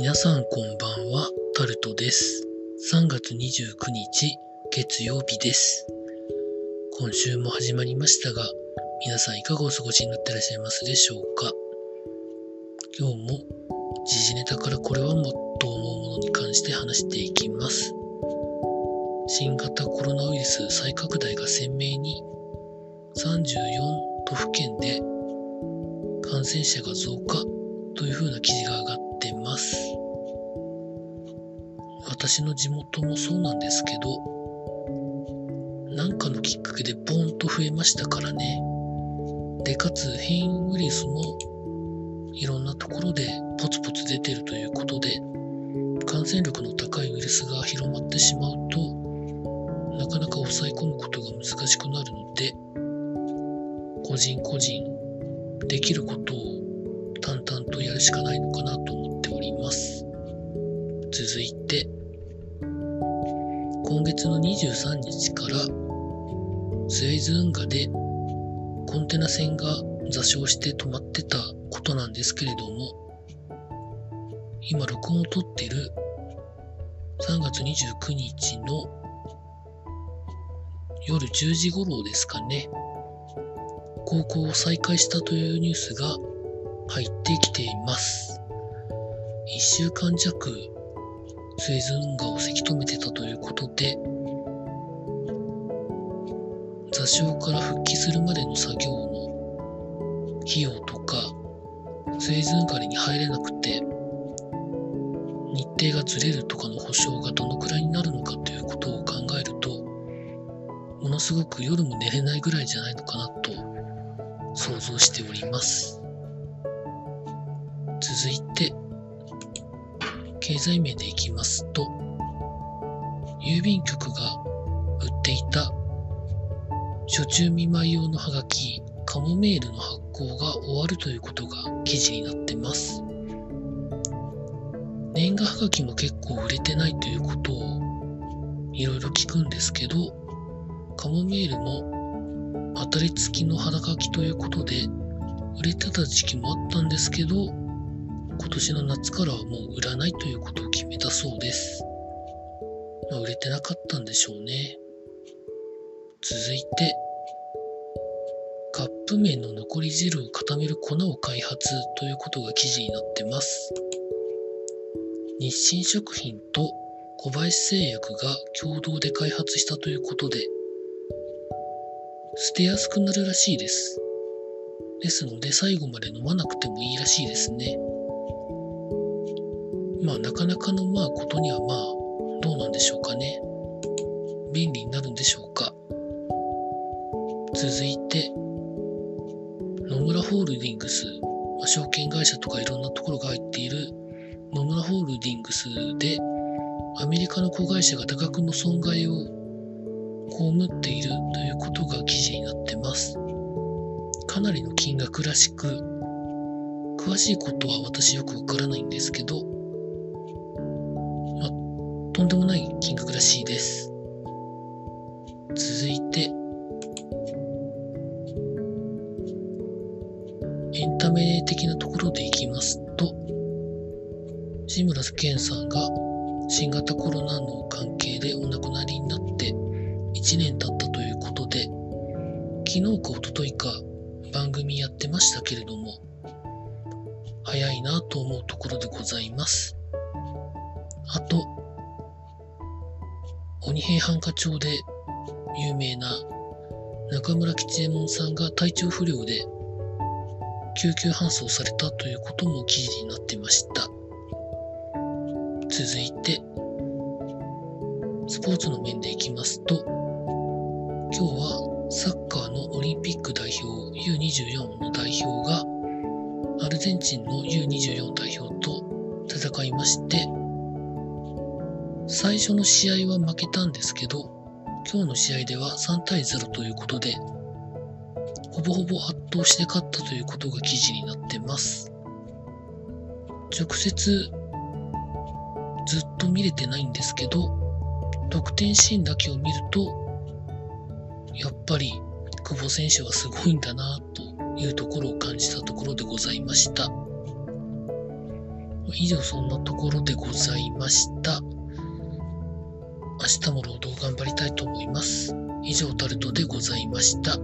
皆さんこんばんは、タルトです。3月29日、月曜日です。今週も始まりましたが、皆さんいかがお過ごしになってらっしゃいますでしょうか？今日も時事ネタからこれはもっと思うものに関して話していきます。新型コロナウイルス再拡大が鮮明に34都府県で感染者が増加というふうな記事が上がってます。私の地元もそうなんですけど、なんかのきっかけでボンと増えましたからね。で、かつ変異ウイルスもいろんなところでポツポツ出てるということで、感染力の高いウイルスが広まってしまうと、なかなか抑え込むことが難しくなるので、個人個人できることを淡々とやるしかないのかなと思っております。続いて、今月の23日からスエズ運河でコンテナ船が座礁して止まってたことなんですけれども、今録音を撮ってる3月29日の夜10時頃ですかね、航行を再開したというニュースが入ってきています。1週間弱、スエズ運河をせき止めてたということで、座礁から復帰するまでの作業の費用とか、スエズ運河に入れなくて、日程がずれるとかの保証がどのくらいになるのかということを考えると、ものすごく夜も寝れないぐらいじゃないのかなと想像しております。続いて、経済面でいきますと、郵便局が売っていた初中見舞い用のハガキ、カモメールの発行が終わるということが記事になってます。年賀はがきも結構売れてないということをいろいろ聞くんですけど、カモメールも当たり付きのはがきということで売れてた時期もあったんですけど、今年の夏からはもう売らないということを決めたそうです。まあ、売れてなかったんでしょうね。続いて、カップ麺の残り汁を固める粉を開発ということが記事になってます。日清食品と小林製薬が共同で開発したということで、捨てやすくなるらしいです。ですので最後まで飲まなくてもいいらしいですね。まあなかなかのまあことにはまあどうなんでしょうかね。便利になるんでしょうか。続いて、野村ホールディングス、まあ、証券会社とかいろんなところが入っている野村ホールディングスでアメリカの子会社が多額の損害を被っているということが記事になってます。かなりの金額らしく、詳しいことは私よくわからないんですけど、とんでもない金額らしいです。続いて、エンタメ的なところでいきますと、志村けんさんが新型コロナの関係でお亡くなりになって1年経ったということで、昨日か一昨日か番組やってましたけれども、早いなと思うところでございます。あと、鬼平犯科帳で有名な中村吉右衛門さんが体調不良で救急搬送されたということも記事になってました。続いて、スポーツの面でいきますと、今日はサッカーのオリンピック代表 U24 の代表がアルゼンチンの U24 代表と戦いまして、最初の試合は負けたんですけど、今日の試合では3対0ということで、ほぼほぼ圧倒して勝ったということが記事になってます。直接ずっと見れてないんですけど、得点シーンだけを見ると、やっぱり久保選手はすごいんだなというところを感じたところでございました。以上そんなところでございました。明日も労働頑張りたいと思います。以上タルトでございました。